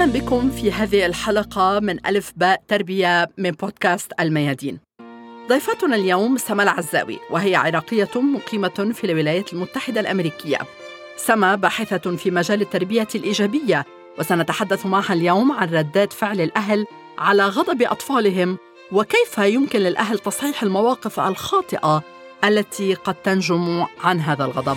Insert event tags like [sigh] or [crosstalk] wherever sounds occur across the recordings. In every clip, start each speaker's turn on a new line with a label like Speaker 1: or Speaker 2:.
Speaker 1: وسهلا بكم في هذه الحلقة من ألف باء تربية من بودكاست الميادين. ضيفتنا اليوم سما العزاوي وهي عراقية مقيمة في الولايات المتحدة الأمريكية. سما باحثة في مجال التربية الإيجابية وسنتحدث معها اليوم عن ردات فعل الأهل على غضب أطفالهم وكيف يمكن للأهل تصحيح المواقف الخاطئة التي قد تنجم عن هذا الغضب.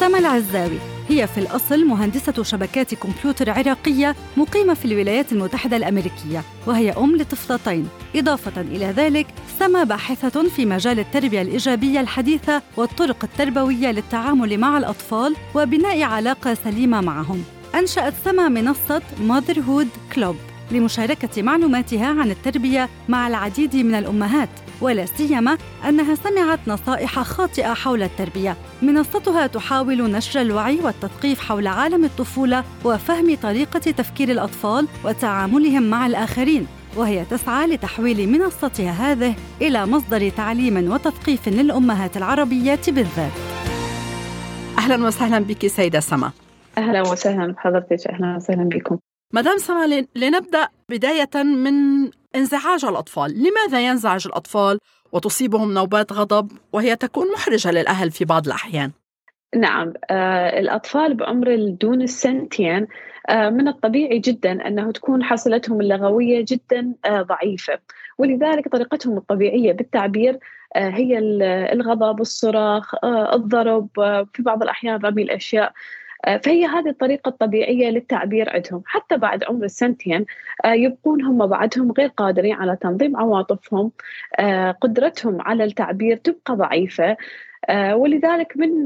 Speaker 2: سما العزاوي هي في الأصل مهندسة شبكات كمبيوتر عراقية مقيمة في الولايات المتحدة الأمريكية وهي أم لطفلتين. إضافة إلى ذلك سما باحثة في مجال التربية الإيجابية الحديثة والطرق التربوية للتعامل مع الأطفال وبناء علاقة سليمة معهم. أنشأت سما منصة Motherhood Club. لمشاركة معلوماتها عن التربية مع العديد من الأمهات ولا سيما أنها سمعت نصائح خاطئة حول التربية. منصتها تحاول نشر الوعي والتثقيف حول عالم الطفولة وفهم طريقة تفكير الأطفال وتعاملهم مع الآخرين. وهي تسعى لتحويل منصتها هذه إلى مصدر تعليم وتثقيف للأمهات العربيات بالذات.
Speaker 1: أهلا وسهلا بك سيدة سما.
Speaker 3: أهلا وسهلا بحضرتك أهلا وسهلا بكم.
Speaker 1: مدام سما لنبدأ بداية من انزعاج الأطفال. لماذا ينزعج الأطفال وتصيبهم نوبات غضب وهي تكون محرجة للأهل في بعض الأحيان؟
Speaker 3: نعم آه الأطفال بعمر دون السنتين آه من الطبيعي جدا أنه تكون حصلتهم اللغوية جدا آه ضعيفة. ولذلك طريقتهم الطبيعية بالتعبير آه هي الغضب الصراخ آه الضرب آه في بعض الأحيان رمي الأشياء. فهي هذه الطريقة الطبيعية للتعبير عندهم حتى بعد عمر السنتين آه، يبقون هم بعدهم غير قادرين على تنظيم عواطفهم. آه، قدرتهم على التعبير تبقى ضعيفة. ولذلك من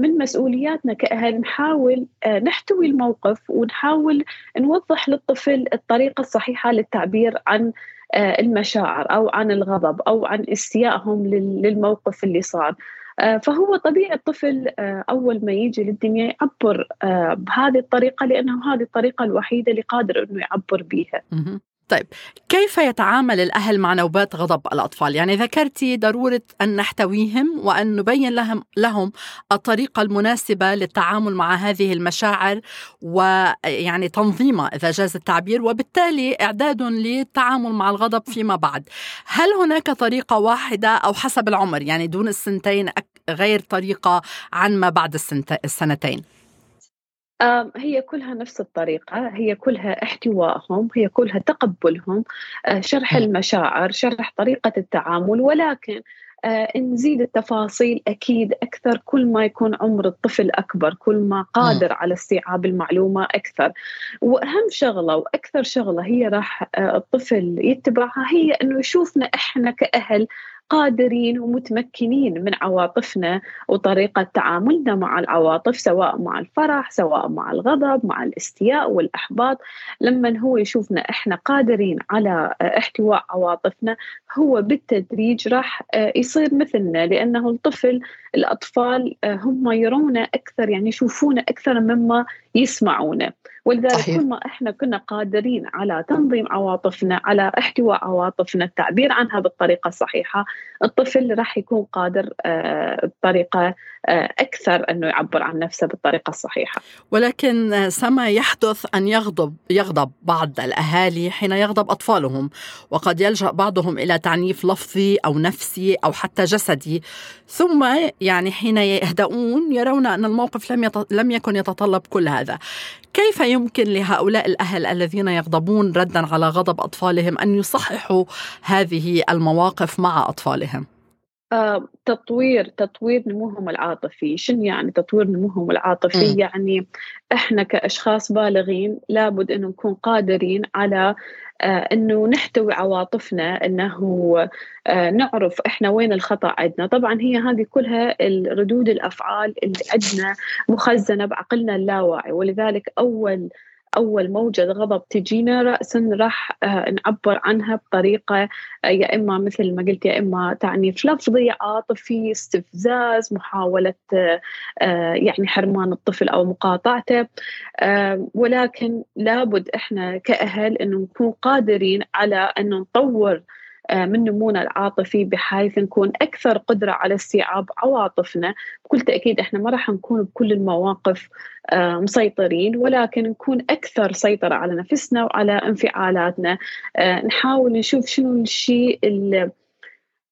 Speaker 3: من مسؤولياتنا كأهل نحاول نحتوي الموقف ونحاول نوضح للطفل الطريقة الصحيحة للتعبير عن المشاعر أو عن الغضب أو عن استيائهم للموقف اللي صار. آه، فهو طبيعي الطفل آه، أول ما يجي للدنيا يعبر آه، بهذه الطريقة لأنه هذه الطريقة الوحيدة اللي قادر أنه يعبر بها
Speaker 1: طيب كيف يتعامل الأهل مع نوبات غضب الأطفال؟ يعني ذكرتي ضرورة أن نحتويهم وأن نبين لهم, لهم الطريقة المناسبة للتعامل مع هذه المشاعر ويعني تنظيمها إذا جاز التعبير وبالتالي إعداد للتعامل مع الغضب فيما بعد هل هناك طريقة واحدة أو حسب العمر يعني دون السنتين غير طريقة عن ما بعد السنتين؟
Speaker 3: هي كلها نفس الطريقة هي كلها احتوائهم هي كلها تقبلهم آه، شرح المشاعر شرح طريقة التعامل ولكن آه، نزيد التفاصيل أكيد أكثر كل ما يكون عمر الطفل أكبر كل ما قادر على استيعاب المعلومة أكثر. وأهم شغلة وأكثر شغلة هي راح آه، الطفل يتبعها هي أنه يشوفنا إحنا كأهل قادرين ومتمكنين من عواطفنا وطريقة تعاملنا مع العواطف سواء مع الفرح سواء مع الغضب مع الاستياء والإحباط. لما هو يشوفنا إحنا قادرين على احتواء عواطفنا هو بالتدريج راح يصير مثلنا لأنه الطفل الأطفال هم يرونا أكثر يعني يشوفونا أكثر مما يسمعونا ولذلك صحيح. كل ما إحنا كنا قادرين على تنظيم عواطفنا على احتواء عواطفنا التعبير عنها بالطريقة الصحيحة الطفل راح يكون قادر آه، بطريقة أكثر أنه يعبر عن نفسه بالطريقة الصحيحة.
Speaker 1: ولكن سما يحدث أن يغضب يغضب بعض الأهالي حين يغضب أطفالهم وقد يلجأ بعضهم إلى تعنيف لفظي أو نفسي أو حتى جسدي. ثم يعني حين يهدؤون يرون أن الموقف لم لم يكن يتطلب كل هذا. كيف يمكن لهؤلاء الأهل الذين يغضبون ردا على غضب أطفالهم أن يصححوا هذه المواقف مع أطفالهم؟
Speaker 3: آه، تطوير تطوير نموهم العاطفي. شنو يعني تطوير نموهم العاطفي؟ م. يعني إحنا كأشخاص بالغين لابد إنه نكون قادرين على آه إنه نحتوي عواطفنا إنه آه نعرف إحنا وين الخطأ عندنا. طبعا هي هذه كلها ردود الأفعال اللي عندنا مخزنة بعقلنا اللاواعي. ولذلك أول أول موجة غضب تجينا رأسا راح آه، نعبر عنها بطريقة آه، يا إما مثل ما قلت يا إما تعنيف لفظي عاطفي استفزاز محاولة آه، يعني حرمان الطفل أو مقاطعته. ولكن لابد إحنا كأهل أنه نكون قادرين على أن نطور من نمونا العاطفي بحيث نكون أكثر قدرة على استيعاب عواطفنا. بكل تأكيد إحنا ما راح نكون بكل المواقف مسيطرين ولكن نكون أكثر سيطرة على نفسنا وعلى انفعالاتنا. نحاول نشوف شنو الشيء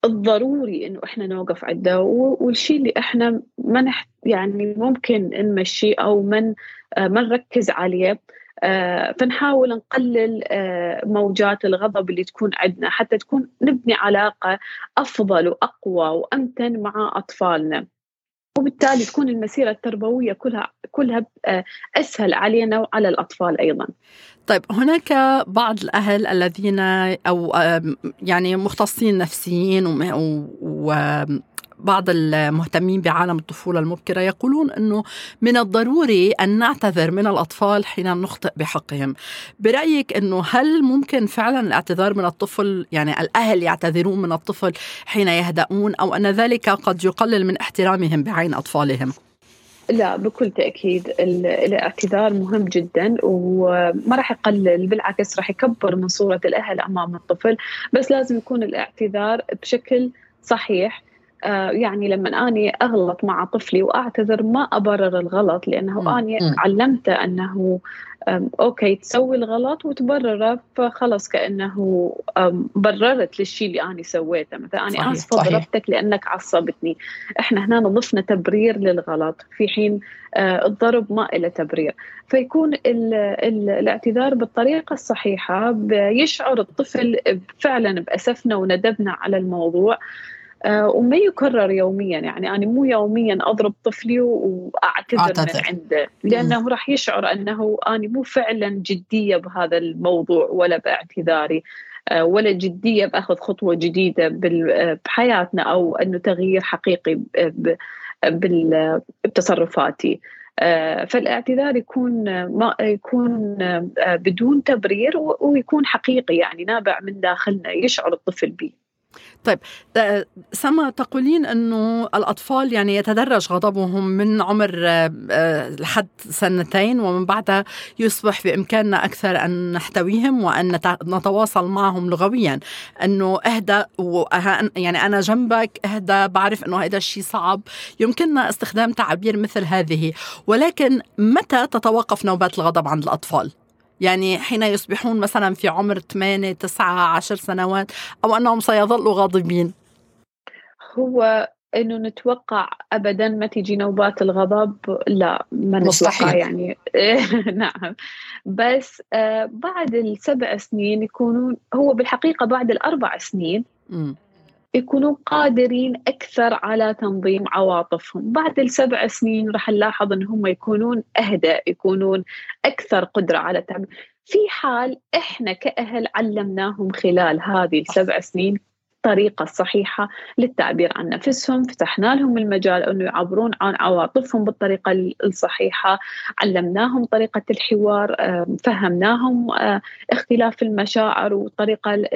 Speaker 3: الضروري إنه إحنا نوقف عنده والشيء اللي إحنا ما يعني ممكن نمشي أو من آه، ما نركز عليه. آه، فنحاول نقلل آه، موجات الغضب اللي تكون عندنا حتى تكون نبني علاقة أفضل وأقوى وأمتن مع أطفالنا. وبالتالي تكون المسيرة التربوية كلها كلها أسهل علينا وعلى الأطفال أيضا.
Speaker 1: طيب هناك بعض الأهل الذين أو يعني مختصين نفسيين و بعض المهتمين بعالم الطفولة المبكرة يقولون أنه من الضروري أن نعتذر من الأطفال حين نخطئ بحقهم برأيك أنه هل ممكن فعلا الاعتذار من الطفل يعني الأهل يعتذرون من الطفل حين يهدؤون أو أن ذلك قد يقلل من احترامهم بعين أطفالهم؟
Speaker 3: لا بكل تأكيد الاعتذار مهم جدا وما راح يقلل بالعكس راح يكبر من صورة الأهل أمام الطفل بس لازم يكون الاعتذار بشكل صحيح يعني لما أني أغلط مع طفلي وأعتذر ما أبرر الغلط لأنه أني علمته أنه أوكي تسوي الغلط وتبرره فخلص كأنه بررت للشيء اللي أنا سويته. مثلا أنا آسفة ضربتك لأنك عصبتني. إحنا هنا ضفنا تبرير للغلط. في حين آه، الضرب ما له تبرير. فيكون ال ال الاعتذار بالطريقة الصحيحة يشعر الطفل فعلا باسفنا وندبنا على الموضوع. آه، وما يكرر يوميا. يعني أنا مو يوميا أضرب طفلي وأعتذر أعتذر. من عنده لأنه راح يشعر أنه أنا مو فعلا جدية بهذا الموضوع ولا باعتذاري آه، ولا جدية بأخذ خطوة جديدة بحياتنا أو أنه تغيير حقيقي بتصرفاتي آه، فالاعتذار يكون ما يكون بدون تبرير ويكون حقيقي. يعني نابع من داخلنا يشعر الطفل به
Speaker 1: طيب سما تقولين إنه الأطفال يعني يتدرج غضبهم من عمر آه، آه، لحد سنتين ومن بعدها يصبح بإمكاننا أكثر أن نحتويهم وأن نتواصل معهم لغويا. إنه إهدى يعني أنا جنبك إهدى بعرف إنه هذا الشيء صعب. يمكننا استخدام تعابير مثل هذه. ولكن متى تتوقف نوبات الغضب عند الأطفال؟ يعني حين يصبحون مثلا في عمر 8 9 10 سنوات أو أنهم سيظلوا غاضبين.
Speaker 3: هو إنه نتوقع ابدا ما تيجي نوبات الغضب لا ما نتوقع يعني. [laughs] نعم. بس آه بعد السبع سنين يكونون هو بالحقيقة بعد الأربع سنين. يكونوا قادرين أكثر على تنظيم عواطفهم. بعد السبع سنين راح نلاحظ أن هم يكونون أهدى يكونون أكثر قدرة على التعبير في حال إحنا كأهل علمناهم خلال هذه السبع سنين الطريقة الصحيحة للتعبير عن نفسهم. فتحنا لهم المجال أنه يعبرون عن عواطفهم بالطريقة الصحيحة. علمناهم طريقة الحوار فهمناهم آه، اختلاف المشاعر والطريقة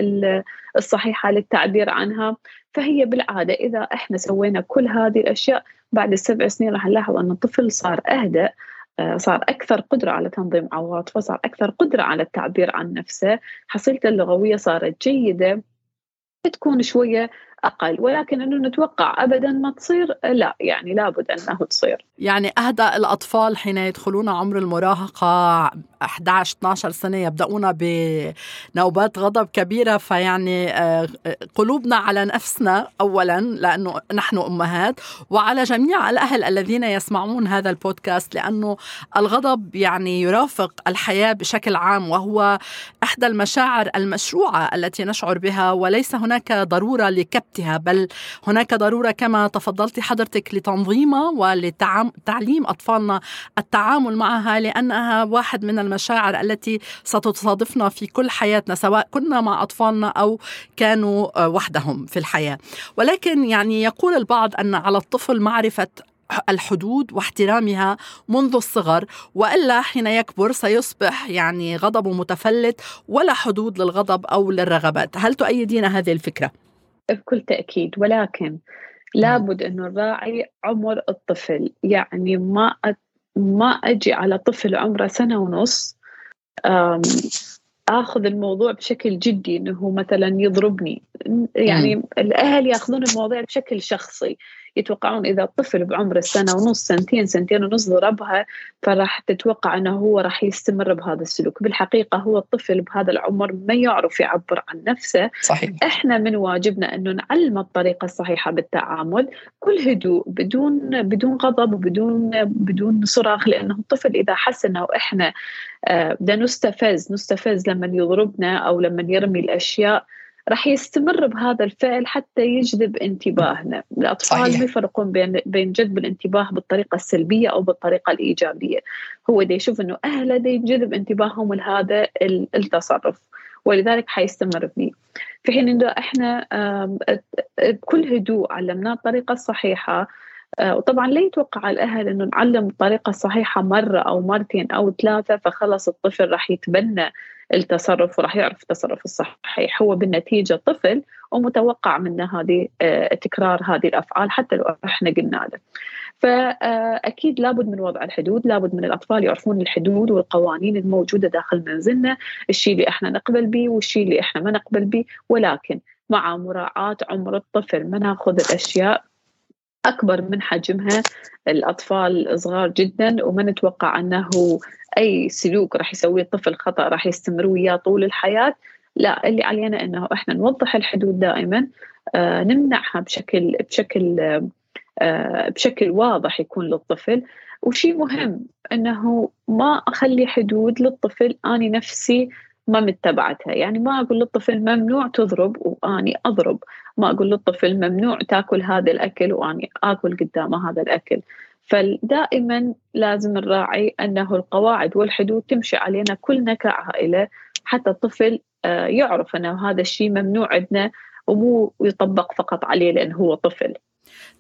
Speaker 3: الصحيحة للتعبير عنها. فهي بالعادة إذا إحنا سوينا كل هذه الأشياء بعد السبع سنين راح نلاحظ أن الطفل صار أهدأ آه، صار أكثر قدرة على تنظيم عواطفه صار أكثر قدرة على التعبير عن نفسه. حصيلته اللغوية صارت جيدة. تكون شوية أقل ولكن أنه نتوقع أبدا ما تصير لا يعني لابد أنه تصير.
Speaker 1: يعني أهدى الأطفال حين يدخلون عمر المراهقة 11 12 سنة يبدأون بنوبات غضب كبيرة فيعني آه، قلوبنا على نفسنا أولا لأنه نحن أمهات وعلى جميع الأهل الذين يسمعون هذا البودكاست لأنه الغضب يعني يرافق الحياة بشكل عام وهو إحدى المشاعر المشروعة التي نشعر بها وليس هناك ضرورة لكبت وقتها. بل هناك ضرورة كما تفضلت حضرتك لتنظيمها ولتعليم أطفالنا التعامل معها لأنها واحد من المشاعر التي ستصادفنا في كل حياتنا سواء كنا مع أطفالنا أو كانوا وحدهم في الحياة. ولكن يعني يقول البعض أن على الطفل معرفة الحدود واحترامها منذ الصغر وإلا حين يكبر سيصبح يعني غضبه متفلت ولا حدود للغضب أو للرغبات، هل تؤيدين هذه الفكرة؟
Speaker 3: بكل تأكيد ولكن لابد أنه نراعي عمر الطفل. يعني ما ما أجي على طفل عمره سنة ونص آخذ الموضوع بشكل جدي إنه مثلا يضربني. يعني. الأهل يأخذون المواضيع بشكل شخصي. يتوقعون إذا الطفل بعمر السنة ونص سنتين سنتين ونص ضربها فراح تتوقع إنه هو راح يستمر بهذا السلوك. بالحقيقة هو الطفل بهذا العمر ما يعرف يعبر عن نفسه.
Speaker 1: صحيح.
Speaker 3: إحنا من واجبنا انه نعلم الطريقة الصحيحة بالتعامل كل هدوء بدون بدون غضب وبدون بدون صراخ لأنه الطفل إذا حس إنه إحنا آه، بدنا نستفز نستفز لما يضربنا أو لما يرمي الأشياء. راح يستمر بهذا الفعل حتى يجذب انتباهنا. الأطفال ما يفرقون بين بين جذب الانتباه بالطريقة السلبية أو بالطريقة الإيجابية. هو دا يشوف أنه أهله دا يجذب انتباههم لهذا التصرف ولذلك حيستمر فيه في حين إنه إحنا بكل هدوء علمناه الطريقة الصحيحة وطبعا لا يتوقع الأهل إنه نعلم الطريقة الصحيحه مرة أو مرتين أو ثلاثة فخلص الطفل راح يتبنى التصرف وراح يعرف التصرف الصحيح. هو بالنتيجة طفل ومتوقع منه هذه آه، تكرار هذه الأفعال حتى لو إحنا قلنا له. فاكيد لابد من وضع الحدود لابد من الأطفال يعرفون الحدود والقوانين الموجودة داخل منزلنا الشيء اللي إحنا نقبل به والشيء اللي إحنا ما نقبل به ولكن مع مراعاة عمر الطفل ما نأخذ الأشياء أكبر من حجمها. الأطفال صغار جدا وما نتوقع أنه أي سلوك راح يسويه الطفل خطأ راح يستمر وياه طول الحياة. لا اللي علينا إنه إحنا نوضح الحدود دائما. آه نمنعها بشكل بشكل آه بشكل واضح يكون للطفل. وشيء مهم إنه ما أخلي حدود للطفل. اني نفسي ما متبعتها. يعني ما أقول للطفل ممنوع تضرب وأني أضرب. ما أقول للطفل ممنوع تأكل هذا الأكل وأني آكل قدامه هذا الأكل. فدائما لازم نراعي أنه القواعد والحدود تمشي علينا كلنا كعائلة حتى الطفل آه، يعرف أنه هذا الشيء ممنوع عندنا ومو يطبق فقط عليه لأنه هو طفل.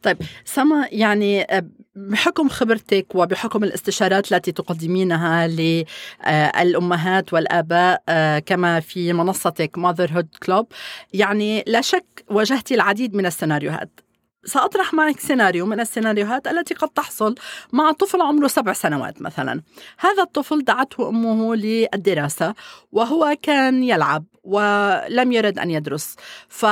Speaker 1: طيب سما يعني آه، بحكم خبرتك وبحكم الاستشارات التي تقدمينها للأمهات والآباء آه، كما في منصتك Motherhood Club يعني لا شك واجهتي العديد من السيناريوهات. سأطرح معك سيناريو من السيناريوهات التي قد تحصل مع طفل عمره سبع سنوات مثلا. هذا الطفل دعته أمه للدراسة وهو كان يلعب ولم يرد أن يدرس. ف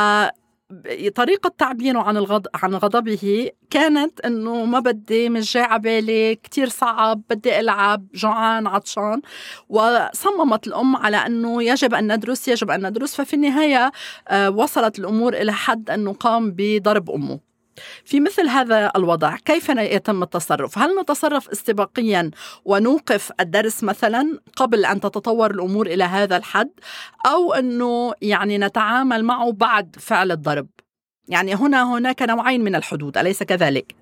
Speaker 1: طريقة تعبيره عن الغض... عن غضبه كانت إنه ما بدي مش جاي على بالي كثير صعب بدي ألعب جوعان عطشان. وصممت الأم على إنه يجب أن ندرس يجب أن ندرس. ففي النهاية آه، وصلت الأمور إلى حد إنه قام بضرب أمه. في مثل هذا الوضع كيف يتم التصرف؟ هل نتصرف استباقيا ونوقف الدرس مثلا قبل أن تتطور الأمور إلى هذا الحد أو أنه يعني نتعامل معه بعد فعل الضرب؟ يعني هنا هناك نوعين من الحدود أليس كذلك؟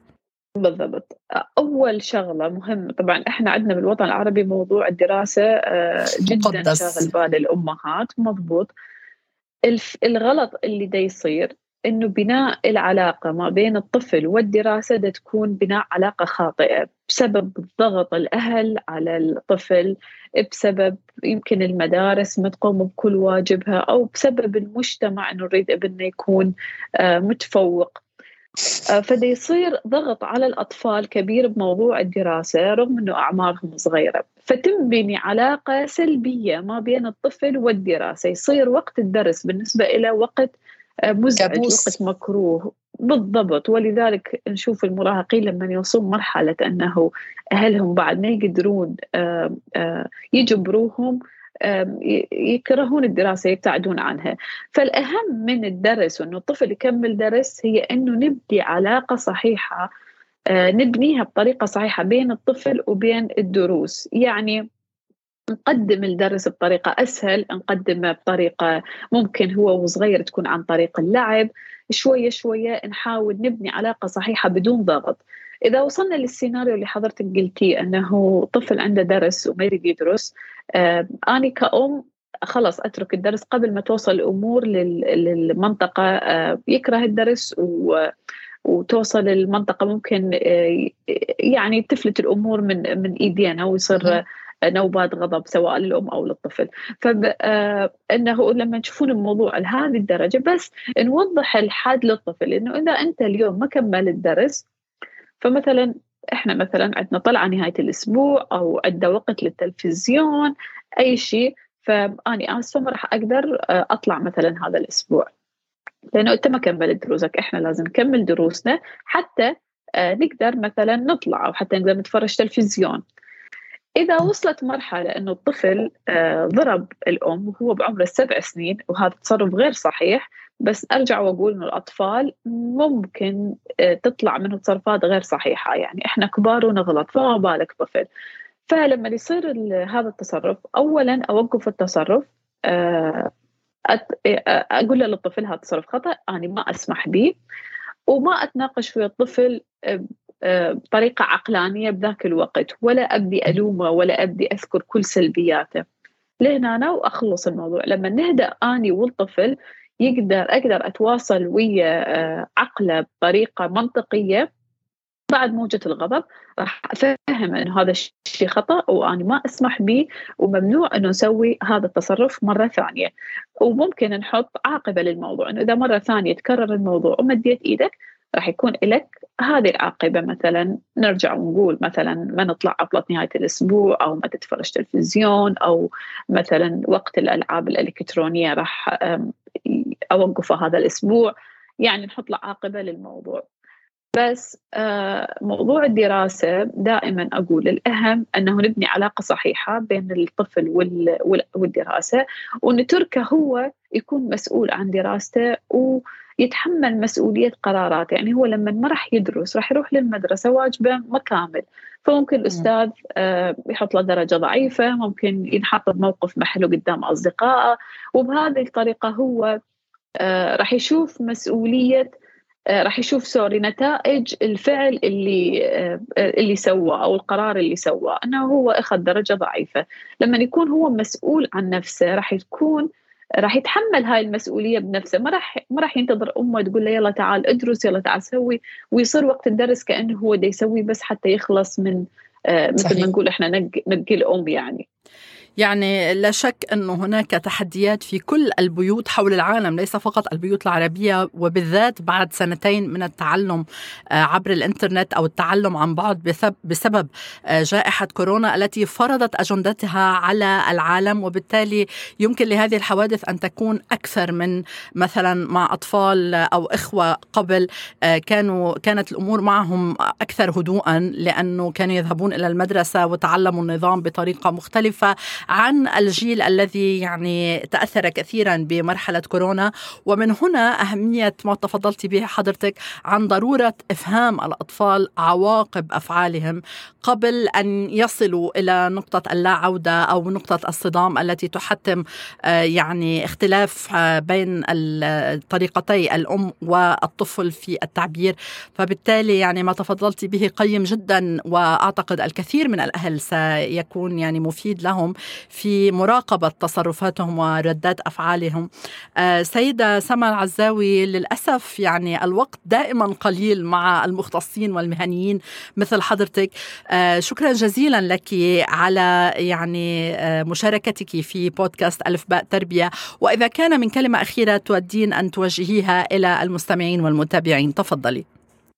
Speaker 3: بالضبط أول شغلة مهمة طبعا إحنا عندنا بالوطن العربي موضوع الدراسة آه، جدا مقدس. شاغل بال الأمهات مضبوط الغلط اللي دا يصير إنه بناء العلاقة ما بين الطفل والدراسة ده تكون بناء علاقة خاطئة بسبب ضغط الأهل على الطفل بسبب يمكن المدارس ما تقوم بكل واجبها أو بسبب المجتمع إنه نريد ابننا يكون آه، متفوق. آه، فده يصير ضغط على الأطفال كبير بموضوع الدراسة رغم أنه أعمارهم صغيرة. فتنبني علاقة سلبية ما بين الطفل والدراسة. يصير وقت الدرس بالنسبة إلى وقت مزعج وقت مكروه. بالضبط. ولذلك نشوف المراهقين لما يوصلون مرحلة أنه أهلهم بعد ما يقدرون يجبروهم يكرهون الدراسة يبتعدون عنها. فالأهم من الدرس وأنه الطفل يكمل درس هي أنه نبدي علاقة صحيحة نبنيها بطريقة صحيحة بين الطفل وبين الدروس. يعني نقدم الدرس بطريقة أسهل نقدمه بطريقة ممكن هو وصغير تكون عن طريق اللعب. شوية شوية نحاول نبني علاقة صحيحة بدون ضغط. إذا وصلنا للسيناريو اللي حضرتك قلتيه أنه طفل عنده درس وما يريد يدرس آه أنا كأم خلص أترك الدرس قبل ما توصل الأمور للمنطقة آه يكره الدرس و وتوصل المنطقة ممكن آه، يعني تفلت الأمور من من إيدينا ويصير نوبات غضب سواء للأم أو للطفل. فإنه لما تشوفون الموضوع لهذه الدرجة بس نوضح الحد للطفل إنه إذا أنت اليوم ما كمل الدرس فمثلا إحنا مثلا عندنا طلعة نهاية الأسبوع أو عندنا وقت للتلفزيون أي شيء فأني اسفه ما راح أقدر أطلع مثلا هذا الأسبوع. لأنه أنت ما كملت دروسك إحنا لازم نكمل دروسنا حتى نقدر مثلا نطلع أو حتى نقدر نتفرج تلفزيون. إذا وصلت مرحلة أنه الطفل ضرب الأم وهو بعمر السبع سنين وهذا تصرف غير صحيح بس أرجع وأقول أنه الأطفال ممكن تطلع منهم تصرفات غير صحيحة. يعني إحنا كبار ونغلط فما بالك طفل. فلما يصير هذا التصرف أولا أوقف التصرف أقول للطفل هذا تصرف خطأ أنا ما أسمح به وما أتناقش ويا الطفل بطريقة عقلانية بذاك الوقت. ولا أبدي ألومه ولا أبدي أذكر كل سلبياته. لهنا أنا وأخلص الموضوع. لما نهدأ أني والطفل يقدر أقدر أتواصل ويا عقله بطريقة منطقية بعد موجة الغضب راح أفهم أنه هذا الشيء خطأ وأنا ما أسمح به وممنوع أنه نسوي هذا التصرف مرة ثانية. وممكن نحط عاقبة للموضوع أنه إذا مرة ثانية تكرر الموضوع ومديت إيدك راح يكون لك هذه العاقبة مثلا. نرجع ونقول مثلا ما نطلع عطلة نهاية الأسبوع أو ما تتفرج تلفزيون أو مثلا وقت الألعاب الإلكترونية راح أوقفه هذا الأسبوع. يعني نحط له عاقبة للموضوع. بس موضوع الدراسة دائما أقول الأهم أنه نبني علاقة صحيحة بين الطفل والدراسة ونتركه هو يكون مسؤول عن دراسته و يتحمل مسؤولية قراراته. يعني هو لما ما راح يدرس راح يروح للمدرسة واجبه ما كامل فممكن الأستاذ يحط له درجة ضعيفة ممكن ينحط بموقف محله قدام أصدقائه وبهذه الطريقة هو راح يشوف مسؤولية راح يشوف سوري نتائج الفعل اللي اللي سواه أو القرار اللي سواه أنه هو أخذ درجة ضعيفة. لما يكون هو مسؤول عن نفسه راح يكون راح يتحمل هاي المسؤولية بنفسه. ما راح ما راح ينتظر أمه تقول له يلا تعال ادرس يلا تعال سوي ويصير وقت الدرس كأنه هو دا يسوي بس حتى يخلص من آه مثل ما نقول إحنا نق نقي الأم يعني.
Speaker 1: يعني لا شك أنه هناك تحديات في كل البيوت حول العالم ليس فقط البيوت العربية وبالذات بعد سنتين من التعلم عبر الإنترنت أو التعلم عن بعد بسبب جائحة كورونا التي فرضت أجندتها على العالم. وبالتالي يمكن لهذه الحوادث أن تكون أكثر من مثلا مع أطفال أو إخوة قبل كانوا كانت الأمور معهم أكثر هدوءا لأنه كانوا يذهبون إلى المدرسة وتعلموا النظام بطريقة مختلفة. عن الجيل الذي يعني تأثر كثيرا بمرحلة كورونا. ومن هنا أهمية ما تفضلت به حضرتك عن ضرورة إفهام الأطفال عواقب أفعالهم قبل أن يصلوا إلى نقطة اللا عوده أو نقطة الصدام التي تحتم يعني اختلاف بين طريقتي الأم والطفل في التعبير. فبالتالي يعني ما تفضلت به قيم جدا وأعتقد الكثير من الأهل سيكون يعني مفيد لهم. في مراقبة تصرفاتهم وردات أفعالهم. آه، سيدة سما العزاوي للأسف يعني الوقت دائما قليل مع المختصين والمهنيين مثل حضرتك. آه، شكرا جزيلا لك على يعني آه، مشاركتك في بودكاست ألف باء تربية. وإذا كان من كلمة أخيرة تودين أن توجهيها إلى المستمعين والمتابعين. تفضلي.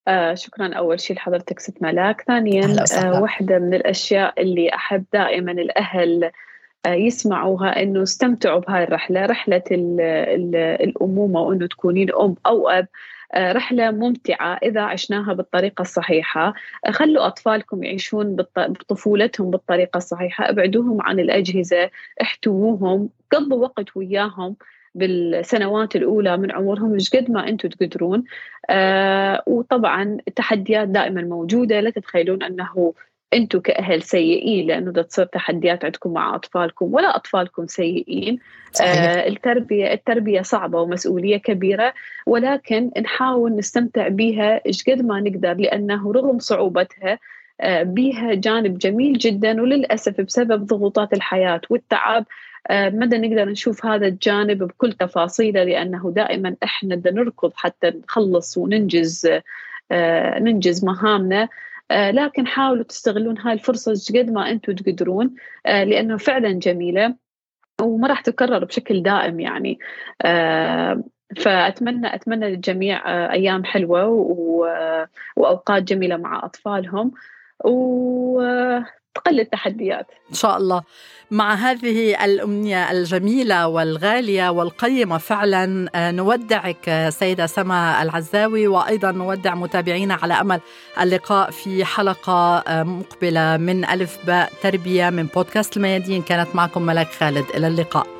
Speaker 3: آه شكرا أول شيء لحضرتك ست ملاك. ثانيا آه واحدة من الأشياء اللي أحب دائما الأهل آه يسمعوها إنه استمتعوا بهاي الرحلة. رحلة ال ال الأمومة وإنه تكونين أم أو أب. آه، رحلة ممتعة إذا عشناها بالطريقة الصحيحة. آه، خلوا أطفالكم يعيشون بطفولتهم بالطريقة الصحيحة. أبعدوهم عن الأجهزة احتووهم قضوا وقت وياهم بالسنوات الأولى من عمرهم. مش قد ما أنتم تقدرون. آه وطبعا التحديات دائما موجودة. لا تتخيلون أنه أنتم كأهل سيئين لأنه بدها تصير تحديات عندكم مع أطفالكم ولا أطفالكم سيئين آه التربيه التربية صعبة ومسؤولية كبيرة ولكن نحاول نستمتع بها إيش قد ما نقدر لأنه رغم صعوبتها آه بها جانب جميل جدا وللأسف بسبب ضغوطات الحياة والتعب آه مدى نقدر نشوف هذا الجانب بكل تفاصيله لأنه دائما إحنا بدنا نركض حتى نخلص وننجز آه ننجز مهامنا. آه لكن حاولوا تستغلون هاي الفرصة قد ما أنتم تقدرون آه لأنه فعلا جميلة وما راح تكرر بشكل دائم يعني. آه فأتمنى أتمنى للجميع آه أيام حلوة وأوقات جميلة مع أطفالهم وطبعا تقل التحديات.
Speaker 1: إن شاء الله. مع هذه الأمنية الجميلة والغالية والقيمة فعلا آه، نودعك سيدة سما العزاوي وأيضا نودع متابعينا على أمل اللقاء في حلقة آه، مقبلة من ألف باء تربية من بودكاست الميادين. كانت معكم ملاك خالد. إلى اللقاء.